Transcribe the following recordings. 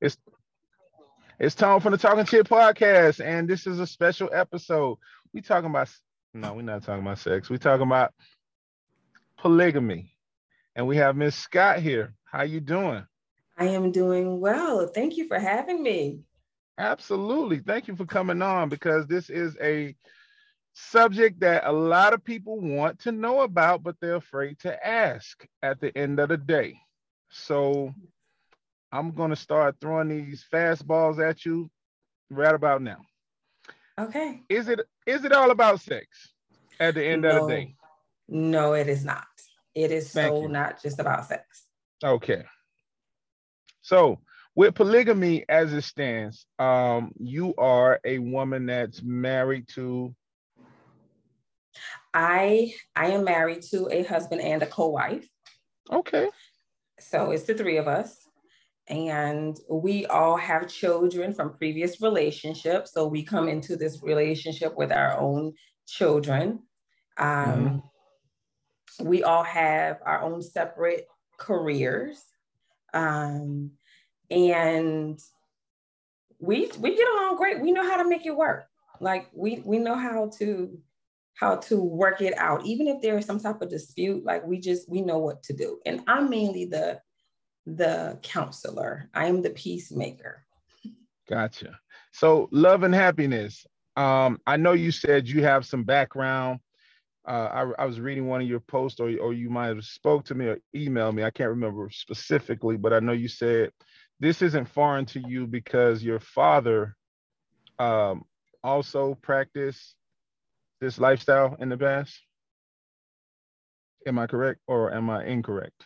It's it's Tom from the Talking Chit podcast, and this is a special episode. We talking about no, we're not talking about sex. We talking about polygamy, and we have Miss Scott here. How you doing? I am doing well. Thank you for having me. Absolutely. Thank you for coming on because this is a subject that a lot of people want to know about, but they're afraid to ask at the end of the day. So I'm going to start throwing these fastballs at you right about now. Okay. Is it is it all about sex at the end no, of the day? No, it is not. It is Thank so you. not just about sex. Okay. So with polygamy as it stands, um, you are a woman that's married to. I I am married to a husband and a co-wife. Okay. So it's the three of us. And we all have children from previous relationships. So we come into this relationship with our own children. Um, mm-hmm. We all have our own separate careers. Um, and we we get along great. We know how to make it work. Like we we know how to how to work it out even if there is some type of dispute like we just we know what to do and i'm mainly the the counselor. I am the peacemaker. Gotcha. So love and happiness. Um i know you said you have some background. Uh, I, I, was reading one of your posts or, or you might have spoke to me or emailed me. I can't remember specifically but i know you said this isn't foreign to you because your father um, also practiced this lifestyle in the past? Am I correct or am I incorrect?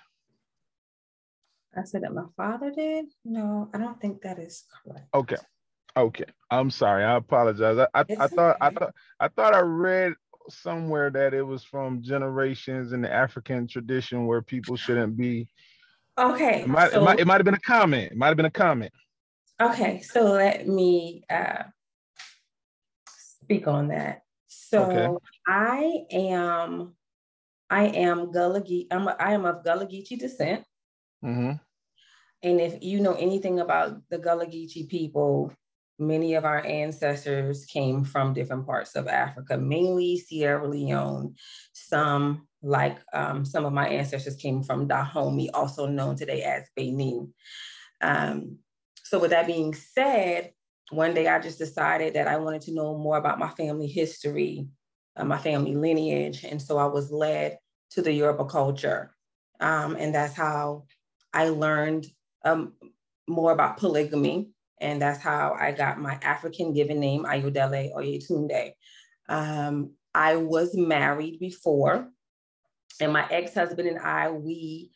I said that my father did. No, I don't think that is correct. Okay. Okay. I'm sorry. I apologize. I, I, I thought okay. I thought I thought I read somewhere that it was from generations in the African tradition where people shouldn't be. Okay. It might, so, it might, it might have been a comment. It might have been a comment. Okay. So let me uh, speak on that. So okay. I am, I am Gullah Geechee. I'm a, I am of Gullah Geechee descent. Mm-hmm. And if you know anything about the Gullah Geechee people, many of our ancestors came from different parts of Africa, mainly Sierra Leone. Some, like um, some of my ancestors, came from Dahomey, also known today as Benin. Um, so, with that being said, one day I just decided that I wanted to know more about my family history, uh, my family lineage. And so I was led to the Yoruba culture. Um, and that's how I learned um, more about polygamy. And that's how I got my African given name, Ayodele Oyetunde. Um, I was married before, and my ex husband and I, we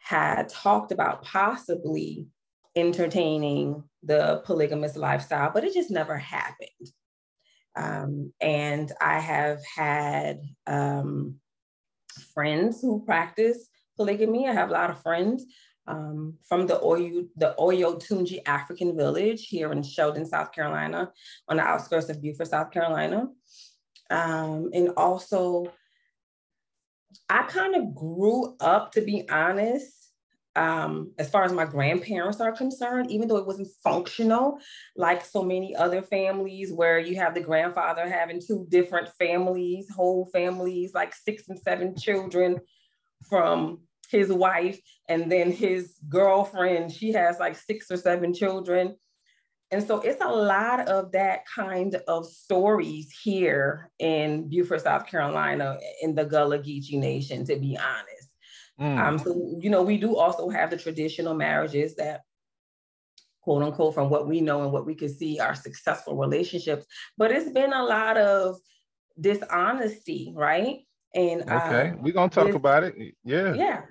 had talked about possibly entertaining the polygamous lifestyle, but it just never happened. Um, and I have had um, friends who practice polygamy. I have a lot of friends um, from the Oyo, the Oyotunji African village here in Sheldon, South Carolina, on the outskirts of Beaufort, South Carolina. Um, and also, I kind of grew up, to be honest, um, as far as my grandparents are concerned, even though it wasn't functional, like so many other families where you have the grandfather having two different families, whole families, like six and seven children from his wife, and then his girlfriend, she has like six or seven children. And so it's a lot of that kind of stories here in Beaufort, South Carolina, in the Gullah Geechee Nation, to be honest. Mm. Um, so, you know, we do also have the traditional marriages that quote unquote, from what we know and what we can see are successful relationships. But it's been a lot of dishonesty, right? And okay, um, we're gonna talk about it. Yeah. Yeah.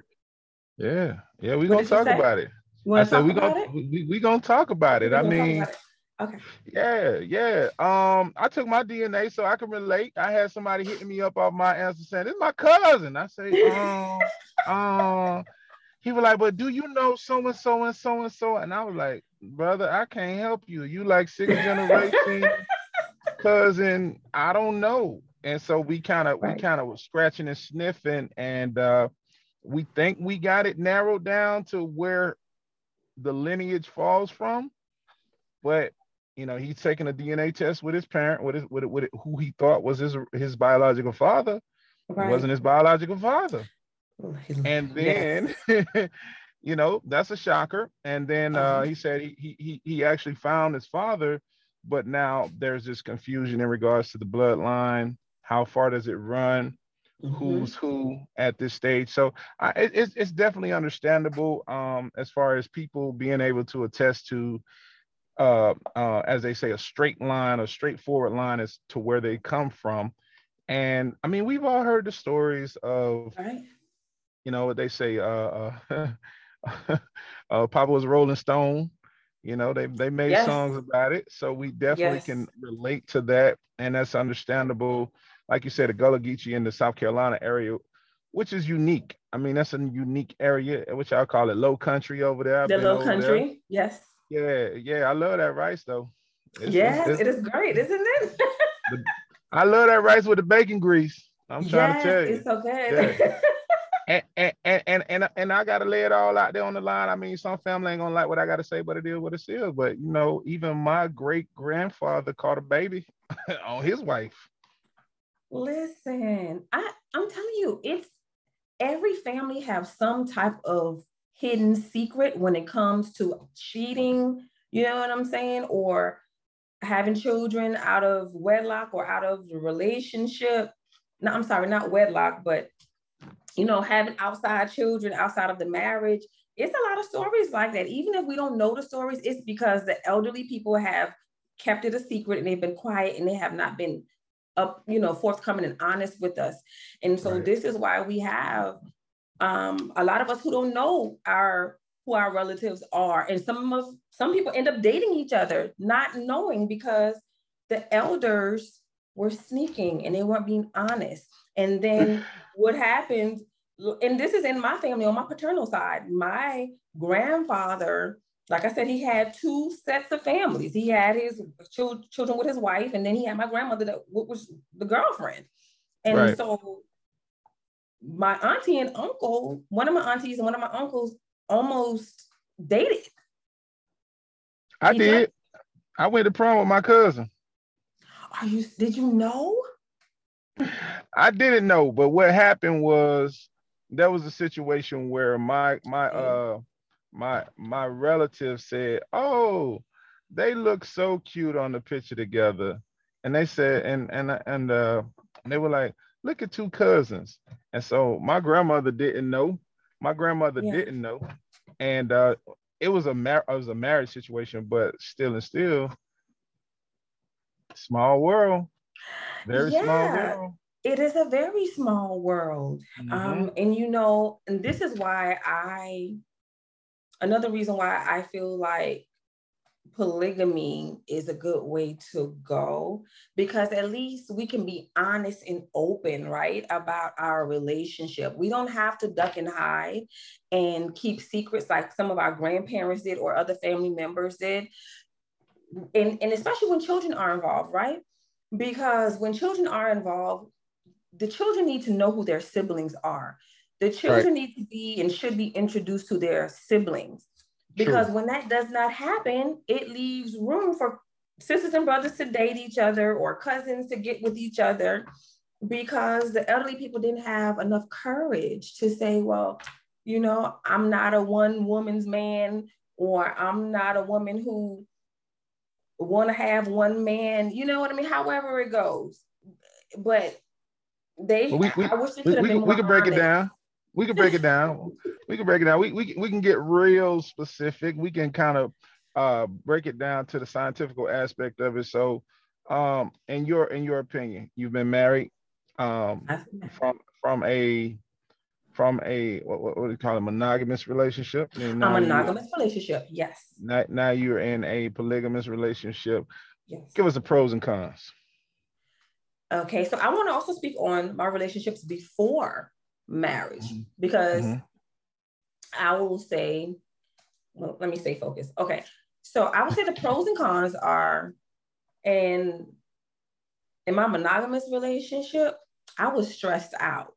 Yeah. Yeah, we're gonna talk about it. I said we're gonna we, we gonna talk about it. I mean Okay. Yeah, yeah. Um, I took my DNA so I can relate. I had somebody hitting me up off my answer saying, This is my cousin. I say, um, um, he was like, But do you know so and so and so and so? And I was like, Brother, I can't help you. You like sixth generation cousin. I don't know. And so we kind of right. we kind of was scratching and sniffing, and uh we think we got it narrowed down to where the lineage falls from, but you know, he's taking a DNA test with his parent, with his with, with who he thought was his his biological father. Right. It wasn't his biological father. And then, yes. you know, that's a shocker. And then uh, uh-huh. he said he, he he actually found his father, but now there's this confusion in regards to the bloodline. How far does it run? Mm-hmm. Who's who at this stage? So uh, it, it's it's definitely understandable um, as far as people being able to attest to uh, uh, as they say, a straight line, a straightforward line as to where they come from. And I mean, we've all heard the stories of, right. you know, what they say, uh, uh, uh, Papa was Rolling Stone. You know, they they made yes. songs about it, so we definitely yes. can relate to that, and that's understandable. Like you said, the Gullah Geechee in the South Carolina area, which is unique. I mean, that's a unique area, which I call it low country over there. I've the low country, there. yes. Yeah, yeah, I love that rice though. It's, yes, it's, it is great, isn't it? the, I love that rice with the bacon grease. I'm trying yes, to tell you. It's so good. Yeah. and, and, and and and I gotta lay it all out there on the line. I mean, some family ain't gonna like what I gotta say, but it is what it is. But you know, even my great grandfather caught a baby on his wife. Listen, I I'm telling you, it's every family have some type of hidden secret when it comes to cheating, you know what I'm saying? Or having children out of wedlock or out of the relationship. No, I'm sorry, not wedlock, but you know, having outside children outside of the marriage. It's a lot of stories like that. Even if we don't know the stories, it's because the elderly people have kept it a secret and they've been quiet and they have not been up, you know, forthcoming and honest with us. And so right. this is why we have um, a lot of us who don't know our who our relatives are, and some of some people end up dating each other, not knowing because the elders were sneaking and they weren't being honest. And then what happened, And this is in my family on my paternal side. My grandfather, like I said, he had two sets of families. He had his children with his wife, and then he had my grandmother that was the girlfriend. And right. so my auntie and uncle, one of my aunties and one of my uncles almost dated. I he did. I went to prom with my cousin. Are you did you know? I didn't know, but what happened was there was a situation where my my uh my my relative said, "Oh, they look so cute on the picture together." And they said and and and uh they were like, look at two cousins. And so my grandmother didn't know. My grandmother yeah. didn't know. And uh, it was a mar- it was a marriage situation, but still and still, small world. Very yeah. small world. It is a very small world. Mm-hmm. Um, and you know, and this is why I another reason why I feel like polygamy is a good way to go because at least we can be honest and open, right, about our relationship. We don't have to duck and hide and keep secrets like some of our grandparents did or other family members did. And, and especially when children are involved, right? Because when children are involved, the children need to know who their siblings are. The children right. need to be and should be introduced to their siblings because when that does not happen, it leaves room for sisters and brothers to date each other or cousins to get with each other because the elderly people didn't have enough courage to say, well, you know, I'm not a one woman's man or I'm not a woman who want to have one man, you know what I mean? However it goes. But they, well, we, we, I wish they could have been we, we can break it down we can break it down. We can break it down. We, we, we can get real specific. We can kind of uh, break it down to the scientific aspect of it. So, um, in your in your opinion, you've been married um, from from a from a what, what, do you call it monogamous relationship? a monogamous relationship. Yes. Now, now you're in a polygamous relationship. Yes. Give us the pros and cons. Okay, so I want to also speak on my relationships before marriage mm-hmm. because mm-hmm. I will say, well, let me say focus. Okay. So I would say the pros and cons are, and in my monogamous relationship, I was stressed out.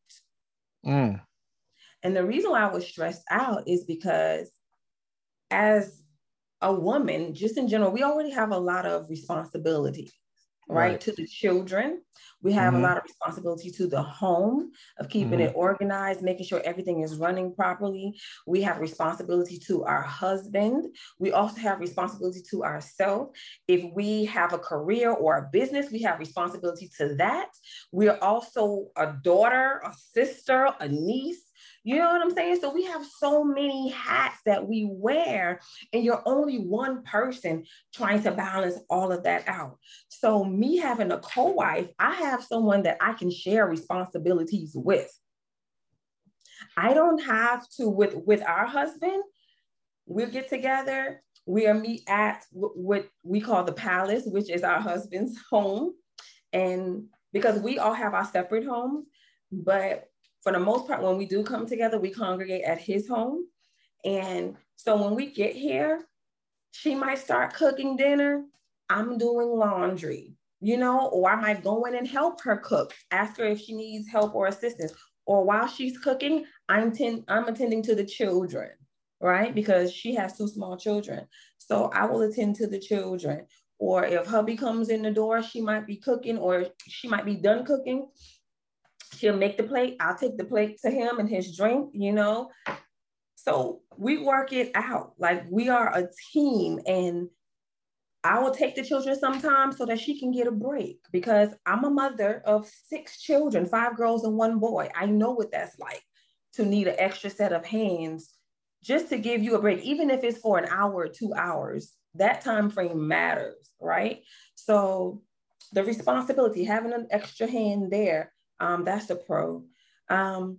Mm. And the reason why I was stressed out is because as a woman, just in general, we already have a lot of responsibility, right? right. To the children. We have mm-hmm. a lot of responsibility to the home of keeping mm-hmm. it organized, making sure everything is running properly. We have responsibility to our husband. We also have responsibility to ourselves. If we have a career or a business, we have responsibility to that. We are also a daughter, a sister, a niece, you know what I'm saying? So we have so many hats that we wear, and you're only one person trying to balance all of that out. So, me having a co wife, I have someone that I can share responsibilities with. I don't have to with with our husband. We'll get together. We'll meet at what we call the palace, which is our husband's home, and because we all have our separate homes, but for the most part, when we do come together, we congregate at his home. And so when we get here, she might start cooking dinner. I'm doing laundry, you know, or I might go in and help her cook, ask her if she needs help or assistance. Or while she's cooking, I'm, ten- I'm attending to the children, right? Because she has two small children. So I will attend to the children. Or if hubby comes in the door, she might be cooking or she might be done cooking she'll make the plate. I'll take the plate to him and his drink, you know. So we work it out. Like we are a team and I will take the children sometimes so that she can get a break because I'm a mother of six children, five girls and one boy. I know what that's like to need an extra set of hands just to give you a break, even if it's for an hour or two hours. That time frame matters, right? So the responsibility, having an extra hand there um, that's a pro. Um,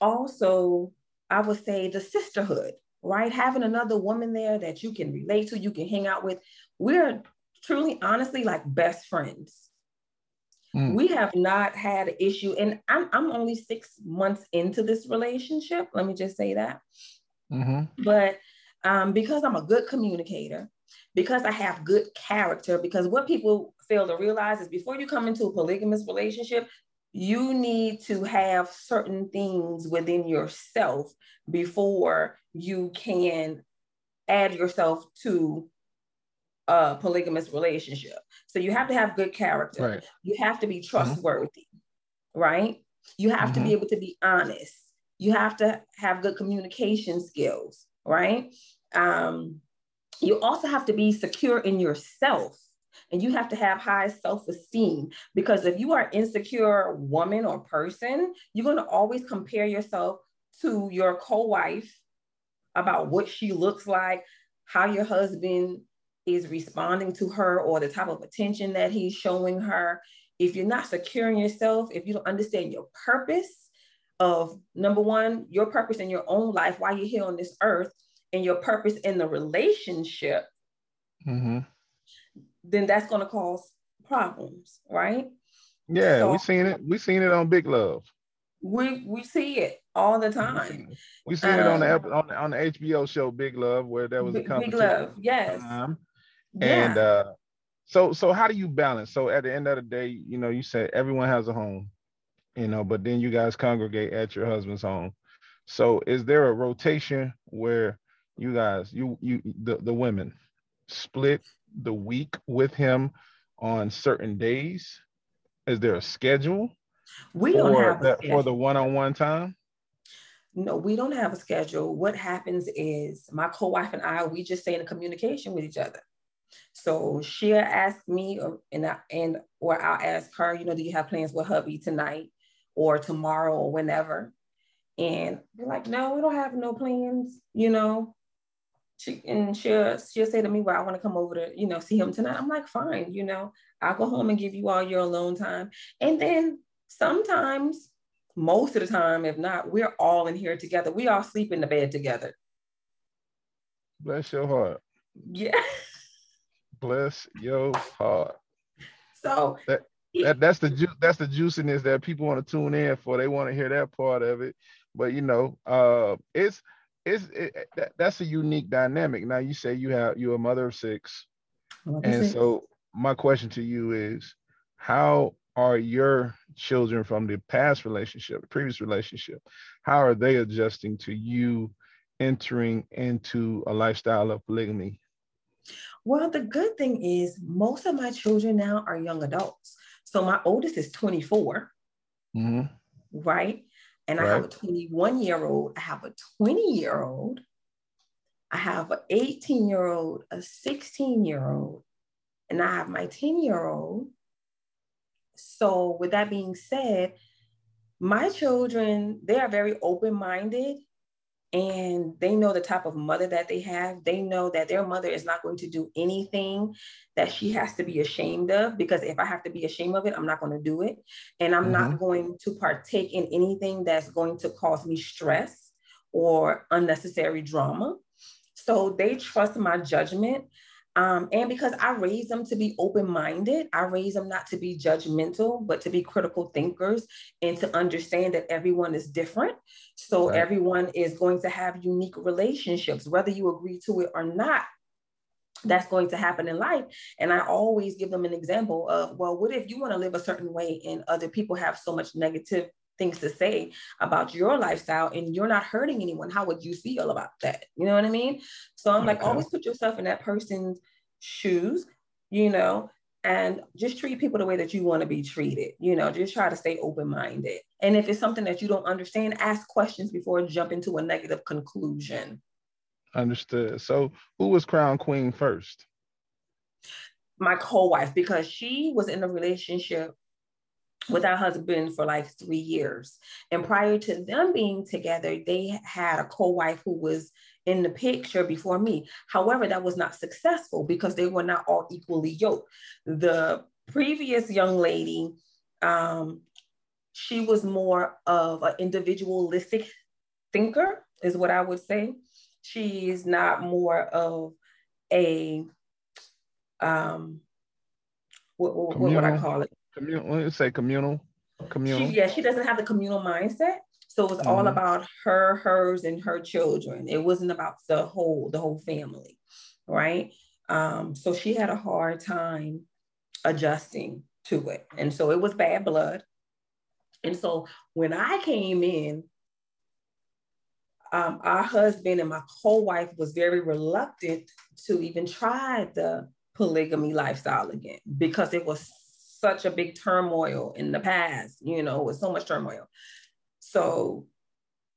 also, I would say the sisterhood, right? Having another woman there that you can relate to, you can hang out with. We're truly, honestly, like best friends. Mm. We have not had an issue, and I'm, I'm only six months into this relationship. Let me just say that. Mm-hmm. But um, because I'm a good communicator, because I have good character, because what people fail to realize is before you come into a polygamous relationship, you need to have certain things within yourself before you can add yourself to a polygamous relationship. So you have to have good character. Right. You have to be mm-hmm. trustworthy, mm-hmm. right? You have mm-hmm. to be mm-hmm. able to be honest. You have to have good communication skills, right? Um, you also have to be secure in yourself and you have to have high self-esteem because if you are insecure woman or person you're going to always compare yourself to your co-wife about what she looks like how your husband is responding to her or the type of attention that he's showing her. If you're not securing yourself if you don't understand your purpose of number one your purpose in your own life while you're here on this earth and your purpose in the relationship mm-hmm then that's going to cause problems, right? Yeah, so, we seen it. We seen it on Big Love. We we see it all the time. We seen um, it on the, um, on the on the HBO show Big Love, where there was a competition. Big Love, yes. Um, and yeah. uh, so so how do you balance? So at the end of the day, you know, you said everyone has a home, you know, but then you guys congregate at your husband's home. So is there a rotation where you guys, you you the, the women split the week with him on certain days? Is there a schedule? We don't have that for the one-on-one time. No, we don't have a schedule. What happens is my co-wife and I, we just stay in communication with each other. So she'll ask me, or, and I, and or I'll ask her, you know, do you have plans with hubby tonight or tomorrow or whenever? And we're like, no, we don't have no plans, you know she and she'll she'll say to me, "Well, I want to come over to you know see him tonight." I'm like, "Fine, you know, I'll go home and give you all your alone time." And then sometimes, most of the time, if not, we're all in here together. We all sleep in the bed together. Bless your heart. Yeah. Bless your heart. So that, that that's the ju- that's the juiciness that people want to tune in for. They want to hear that part of it. But you know, uh, it's it's it, that, that's a unique dynamic. Now you say you have you're a mother of six, and six. so my question to you is, how are your children from the past relationship, previous relationship, how are they adjusting to you entering into a lifestyle of polygamy? Well, the good thing is most of my children now are young adults. So my oldest is 24, mm-hmm. right? And right. I have a 21 year old, I have a 20 year old, I have an 18 year old, a 16 year old, and I have my 10 year old. So, with that being said, my children, they are very open minded and they know the type of mother that they have. They know that their mother is not going to do anything that she has to be ashamed of because if I have to be ashamed of it, I'm not going to do it. And I'm mm-hmm. not going to partake in anything that's going to cause me stress or unnecessary drama. So they trust my judgment. Um, and because I raised them to be open minded, I raised them not to be judgmental, but to be critical thinkers and to understand that everyone is different. So right. everyone is going to have unique relationships, whether you agree to it or not. That's going to happen in life. And I always give them an example of, well, what if you want to live a certain way and other people have so much negative things to say about your lifestyle and you're not hurting anyone, how would you feel about that? You know what I mean? So I'm okay. like, always put yourself in that person's shoes, you know, and just treat people the way that you want to be treated. You know, just try to stay open minded. And if it's something that you don't understand, ask questions before jump into a negative conclusion. Understood. So, who was crown queen first? My co-wife, because she was in a relationship with our husband for like three years. And prior to them being together, they had a co wife who was in the picture before me. However, that was not successful because they were not all equally yoked. The previous young lady, um, she was more of an individualistic thinker, is what I would say. She's not more of a um, what, what, what would I call it? Communal. Let's say communal. Communal. She, yeah, she doesn't have the communal mindset. So it was mm-hmm. all about her, hers, and her children. It wasn't about the whole, the whole family, right? Um, so she had a hard time adjusting to it. And so it was bad blood. And so when I came in, um, our husband and my co-wife was very reluctant to even try the polygamy lifestyle again because it was such a big turmoil in the past, you know, with so much turmoil. So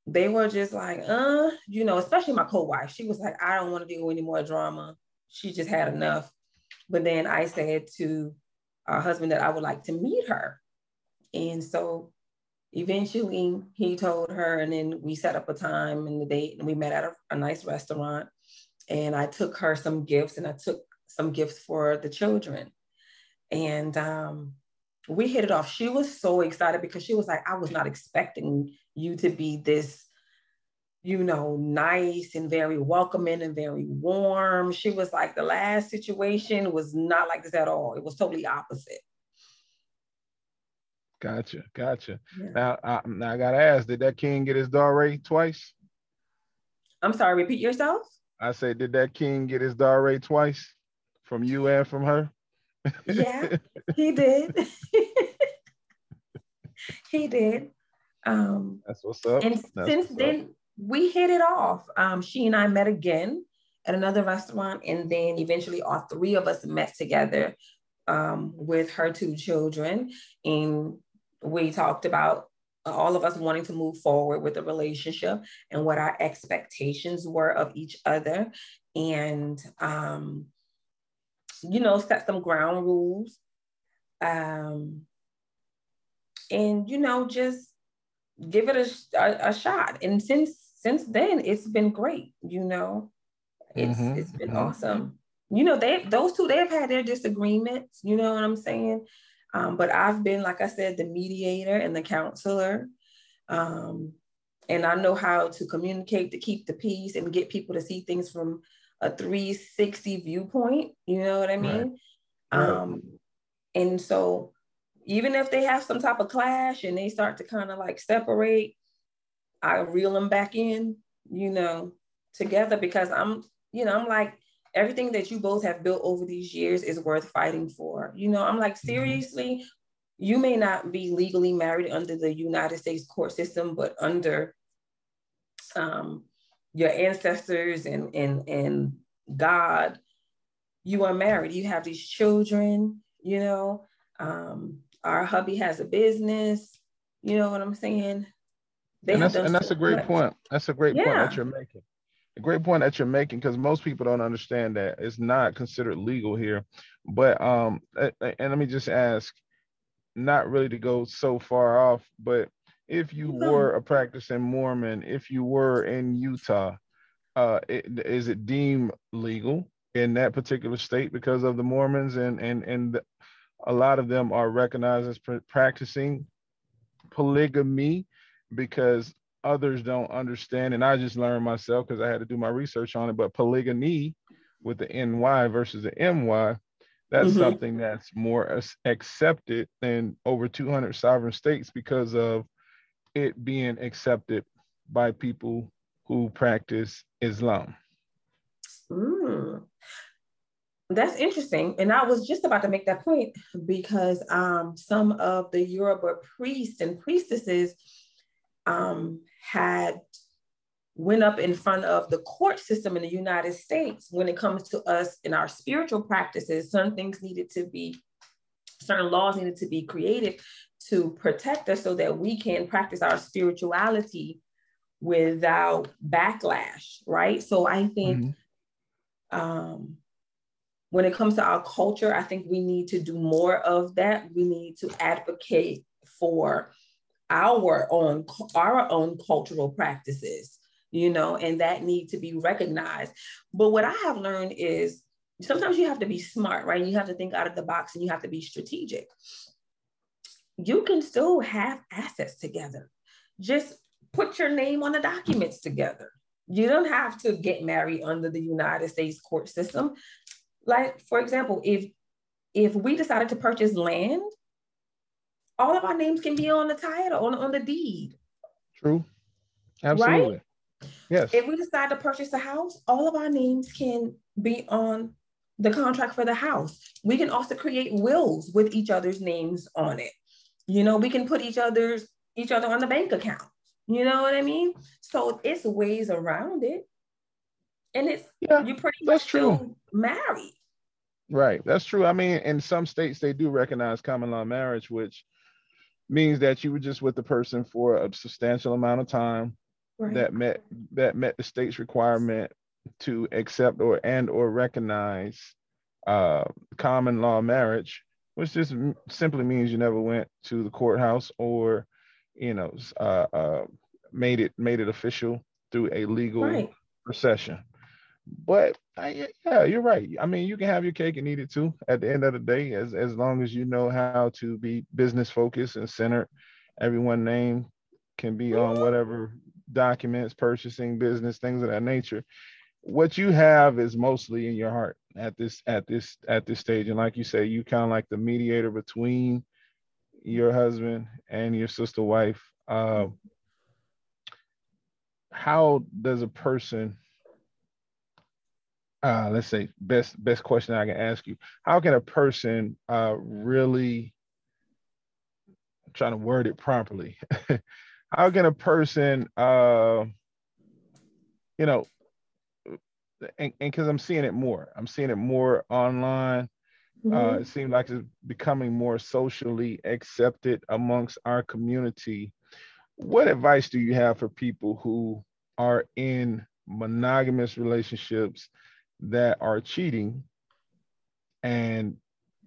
they were just like, uh, you know, especially my co-wife. She was like, I don't want to deal with any more drama. She just had enough. But then I said to our husband that I would like to meet her. And so eventually he told her, and then we set up a time and the date, and we met at a, a nice restaurant. And I took her some gifts and I took some gifts for the children. And um, we hit it off. She was so excited because she was like, I was not expecting you to be this, you know, nice and very welcoming and very warm. She was like, the last situation was not like this at all. It was totally opposite. Gotcha, gotcha. Yeah. Now, I, now I gotta ask, did that king get his dowry twice? I'm sorry, repeat yourself. I said, did that king get his dowry twice from you and from her? Yeah, he did. he did. Um, That's what's up. And That's since then, up. we hit it off. Um, she and I met again at another restaurant, and then eventually all three of us met together um, with her two children, and we talked about all of us wanting to move forward with the relationship and what our expectations were of each other, and um, you know, set some ground rules. Um, and you know, just give it a, a, a, shot. And since since then, it's been great. You know, it's mm-hmm. it's been mm-hmm. awesome. You know, they those two they've had their disagreements. You know what I'm saying? Um, but I've been, like I said, the mediator and the counselor. Um, and I know how to communicate to keep the peace and get people to see things from a 360 viewpoint. You know what I mean? Right. Um, and so even if they have some type of clash and they start to kind of like separate, I reel them back in, you know, together because I'm, you know, I'm like, everything that you both have built over these years is worth fighting for. You know, I'm like, mm-hmm. seriously, you may not be legally married under the United States court system, but under um, your ancestors and and and God, you are married. You have these children. You know, um, our hubby has a business. You know what I'm saying? They and that's, and that's a great much. point. That's a great yeah. point that you're making. A great point that you're making because most people don't understand that it's not considered legal here. But um, and let me just ask, not really to go so far off, but if you were a practicing Mormon, if you were in Utah, uh, it, is it deemed legal in that particular state because of the Mormons and and and the, a lot of them are recognized as pr- practicing polygamy because others don't understand and I just learned myself because I had to do my research on it but polygamy with the NY versus the MY that's mm-hmm. something that's more accepted than over 200 sovereign states because of it being accepted by people who practice Islam. Mm. That's interesting. And I was just about to make that point because um, some of the Yoruba priests and priestesses um, had went up in front of the court system in the United States when it comes to us in our spiritual practices. Certain things needed to be, certain laws needed to be created to protect us so that we can practice our spirituality without backlash, right? So I think mm-hmm. um, when it comes to our culture, I think we need to do more of that. We need to advocate for our own our own cultural practices you know, and that need to be recognized. But what I have learned is sometimes you have to be smart, right? You have to think out of the box and you have to be strategic. You can still have assets together. Just put your name on the documents together. You don't have to get married under the United States court system. Like, for example, if if we decided to purchase land, all of our names can be on the title, on, on the deed. True. Absolutely. Right? Yes. If we decide to purchase a house, all of our names can be on the contract for the house. We can also create wills with each other's names on it. You know, we can put each other's each other on the bank account. You know what I mean? So it's ways around it. And it's yeah, you pretty that's true. married. Right. That's true. I mean, in some states they do recognize common law marriage, which means that you were just with the person for a substantial amount of time right. that met that met the state's requirement to accept or and or recognize uh, common law marriage, which just simply means you never went to the courthouse or you know uh, uh, made it made it official through a legal right. procession. But I, yeah, you're right. I mean, you can have your cake and eat it too. At the end of the day, as as long as you know how to be business focused and centered, everyone name can be on whatever documents, purchasing, business, things of that nature. What you have is mostly in your heart at this at this at this stage. And like you say, you kind of like the mediator between your husband and your sister wife. Uh, how does a person uh, let's say best best question I can ask you. How can a person uh, really I'm trying to word it properly? how can a person uh you know and because i'm seeing it more. I'm seeing it more online. Uh, mm-hmm. uh it seems like it's becoming more socially accepted amongst our community. What advice do you have for people who are in monogamous relationships that are cheating and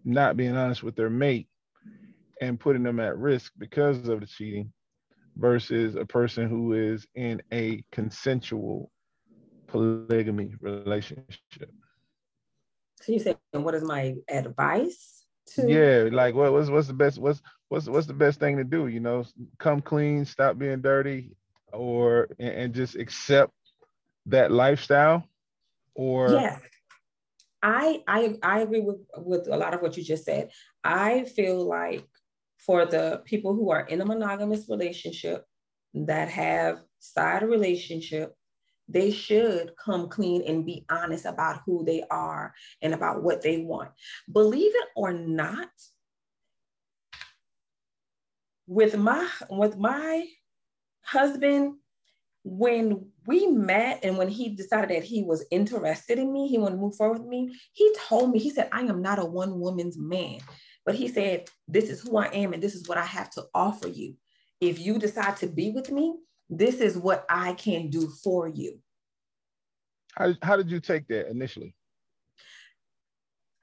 not being honest with their mate and putting them at risk because of the cheating versus a person who is in a consensual polygamy relationship. So you saying what is my advice to Yeah, like what, what's what's the best what's what's what's the best thing to do, you know? Come clean, stop being dirty or and, and just accept that lifestyle or Yes. I I I agree with with a lot of what you just said. I feel like for the people who are in a monogamous relationship that have side relationship they should come clean and be honest about who they are and about what they want believe it or not with my with my husband when we met and when he decided that he was interested in me, he wanted to move forward with me, he told me, he said, I am not a one woman's man. But he said, This is who I am and this is what I have to offer you. If you decide to be with me, this is what I can do for you. How, how did you take that initially?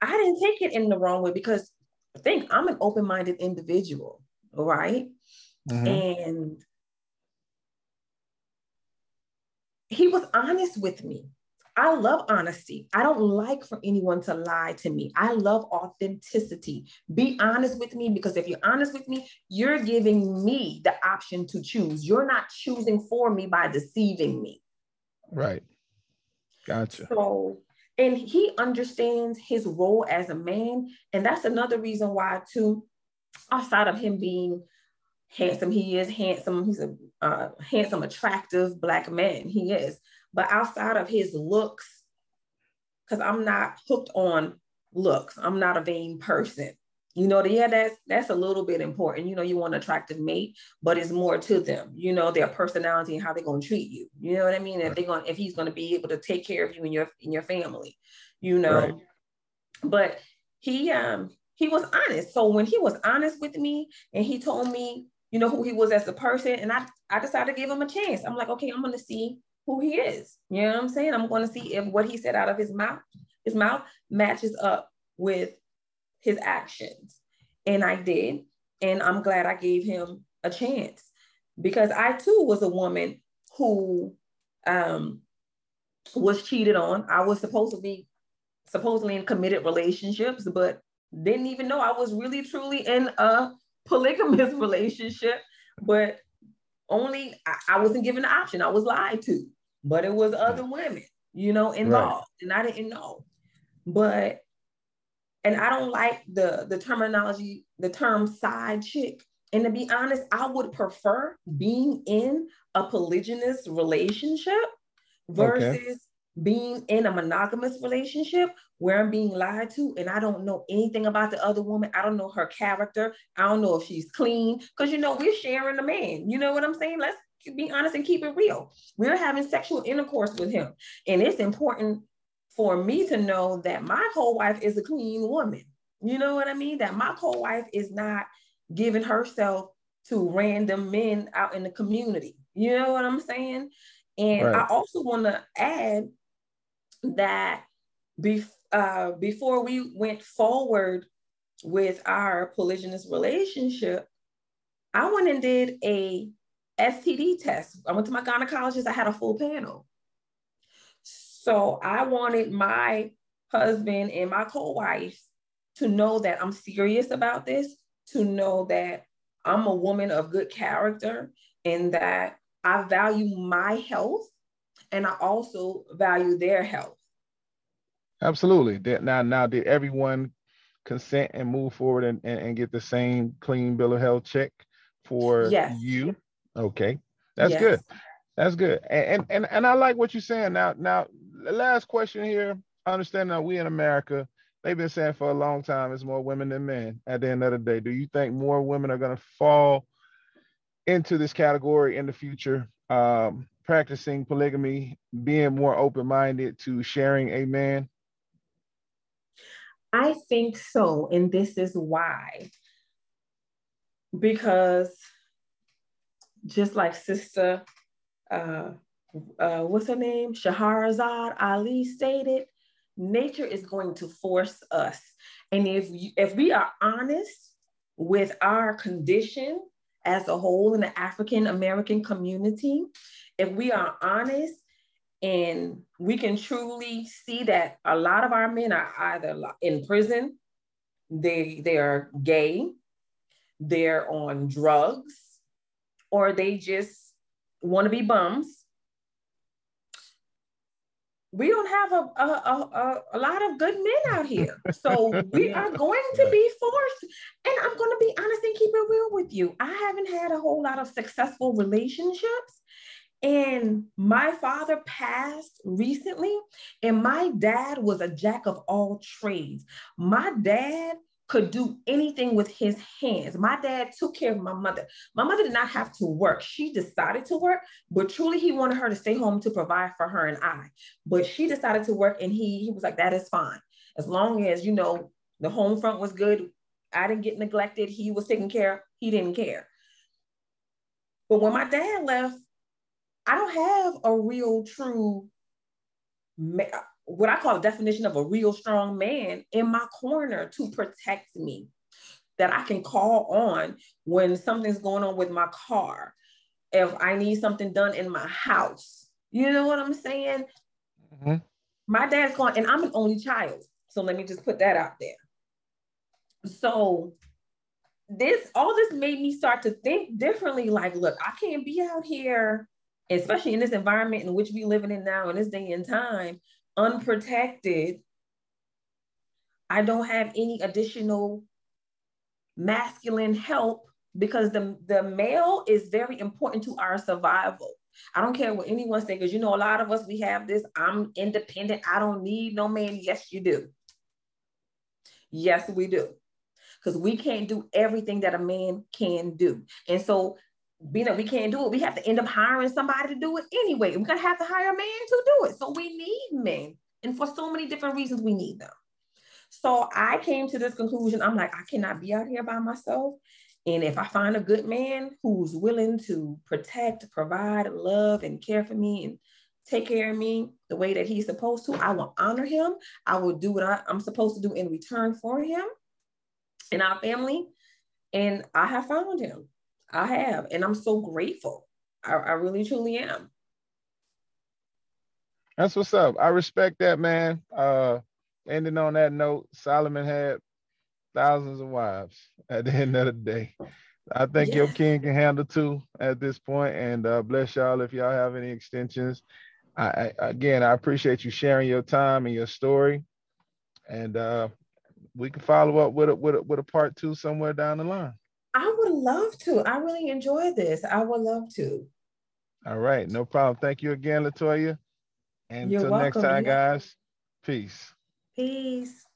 I didn't take it in the wrong way because I think I'm an open minded individual, right? Mm-hmm. And he was honest with me. I love honesty. I don't like for anyone to lie to me. I love authenticity. Be honest with me because if you're honest with me, you're giving me the option to choose. You're not choosing for me by deceiving me. Right. Gotcha. So, and he understands his role as a man. And that's another reason why, too, outside of him being handsome, he is handsome. He's a uh, handsome, attractive black man. He is. But outside of his looks, because I'm not hooked on looks, I'm not a vain person. You know, yeah, that's that's a little bit important. You know, you want an attractive mate, but it's more to them. You know, their personality and how they're gonna treat you. You know what I mean? If they're gonna, if he's gonna be able to take care of you and your and your family, you know. Right. But he um he was honest. So when he was honest with me and he told me, you know, who he was as a person, and I I decided to give him a chance. I'm like, okay, I'm gonna see who he is. You know what I'm saying? I'm going to see if what he said out of his mouth, his mouth matches up with his actions. And I did. And I'm glad I gave him a chance because I too was a woman who um, was cheated on. I was supposed to be supposedly in committed relationships, but didn't even know I was really truly in a polygamous relationship. But only I, I wasn't given the option. I was lied to, but it was other women, you know, involved, right. and I didn't know. But and I don't like the the terminology, the term side chick. And to be honest, I would prefer being in a polygynous relationship versus okay being in a monogamous relationship where I'm being lied to and I don't know anything about the other woman. I don't know her character. I don't know if she's clean because you know we're sharing a man. You know what I'm saying? Let's be honest and keep it real. We're having sexual intercourse with him. And it's important for me to know that my co-wife is a clean woman. You know what I mean? That my co-wife is not giving herself to random men out in the community. You know what I'm saying? And right. I also want to add that be, uh, before we went forward with our polygynous relationship, I went and did a STD test. I went to my gynecologist, I had a full panel. So I wanted my husband and my co wife to know that I'm serious about this, to know that I'm a woman of good character and that I value my health and I also value their health. Absolutely. Now, now, did everyone consent and move forward and, and, and get the same clean bill of health check for yes. you? Okay, that's yes. good. That's good. And, and and I like what you're saying. Now, now, the last question here. I understand that we in America, they've been saying for a long time, it's more women than men. At the end of the day, do you think more women are going to fall into this category in the future? Um, practicing polygamy, being more open minded to sharing a man? I think so. And this is why. Because just like Sister, uh, uh, what's her name? Shahrazad Ali stated, nature is going to force us. And if, if we are honest with our condition as a whole in the African American community, if we are honest and we can truly see that a lot of our men are either in prison, they they are gay, they're on drugs, or they just want to be bums. We don't have a, a, a, a, lot of good men out here. So we are going to be forced. And I'm going to be honest and keep it real with you. I haven't had a whole lot of successful relationships and my father passed recently, and my dad was a jack of all trades. My dad could do anything with his hands. My dad took care of my mother. My mother did not have to work. She decided to work, but truly he wanted her to stay home to provide for her and I. But she decided to work and he, he was like, that is fine. As long as, you know, the home front was good, I didn't get neglected, he was taken care of, he didn't care. But when my dad left, I don't have a real true what I call a definition of a real strong man in my corner to protect me that I can call on when something's going on with my car, if I need something done in my house. You know what I'm saying? Mm-hmm. My dad's gone, and I'm an only child. So let me just put that out there. So this all this made me start to think differently like look i can't be out here especially in this environment in which we living in now in this day and time unprotected, I don't have any additional masculine help because the, the male is very important to our survival. I don't care what anyone says, because you know, a lot of us, we have this I'm independent, I don't need no man. Yes, you do. Yes, we do. Because we can't do everything that a man can do. And so being that we can't do it, we have to end up hiring somebody to do it anyway. We're gonna have to hire a man to do it. So we need men. And for so many different reasons, we need them. So I came to this conclusion. I'm like, I cannot be out here by myself. And if I find a good man who's willing to protect, provide, love, and care for me and take care of me the way that he's supposed to, I will honor him. I will do what I, am supposed to do in return for him and our family. And I have found him. I have, and I'm so grateful. I, I really truly am. That's what's up. I respect that, man. Uh, ending on that note, Solomon had thousands of wives at the end of the day. I think yes. your king can handle two at this point, and uh, bless y'all if y'all have any extensions. I, I, again, I appreciate you sharing your time and your story, and uh, we can follow up with a, with a, with a part two somewhere down the line. Would love to. I really enjoy this. I would love to. All right, no problem. Thank you again, Latoya. And until next time, guys, peace. Peace.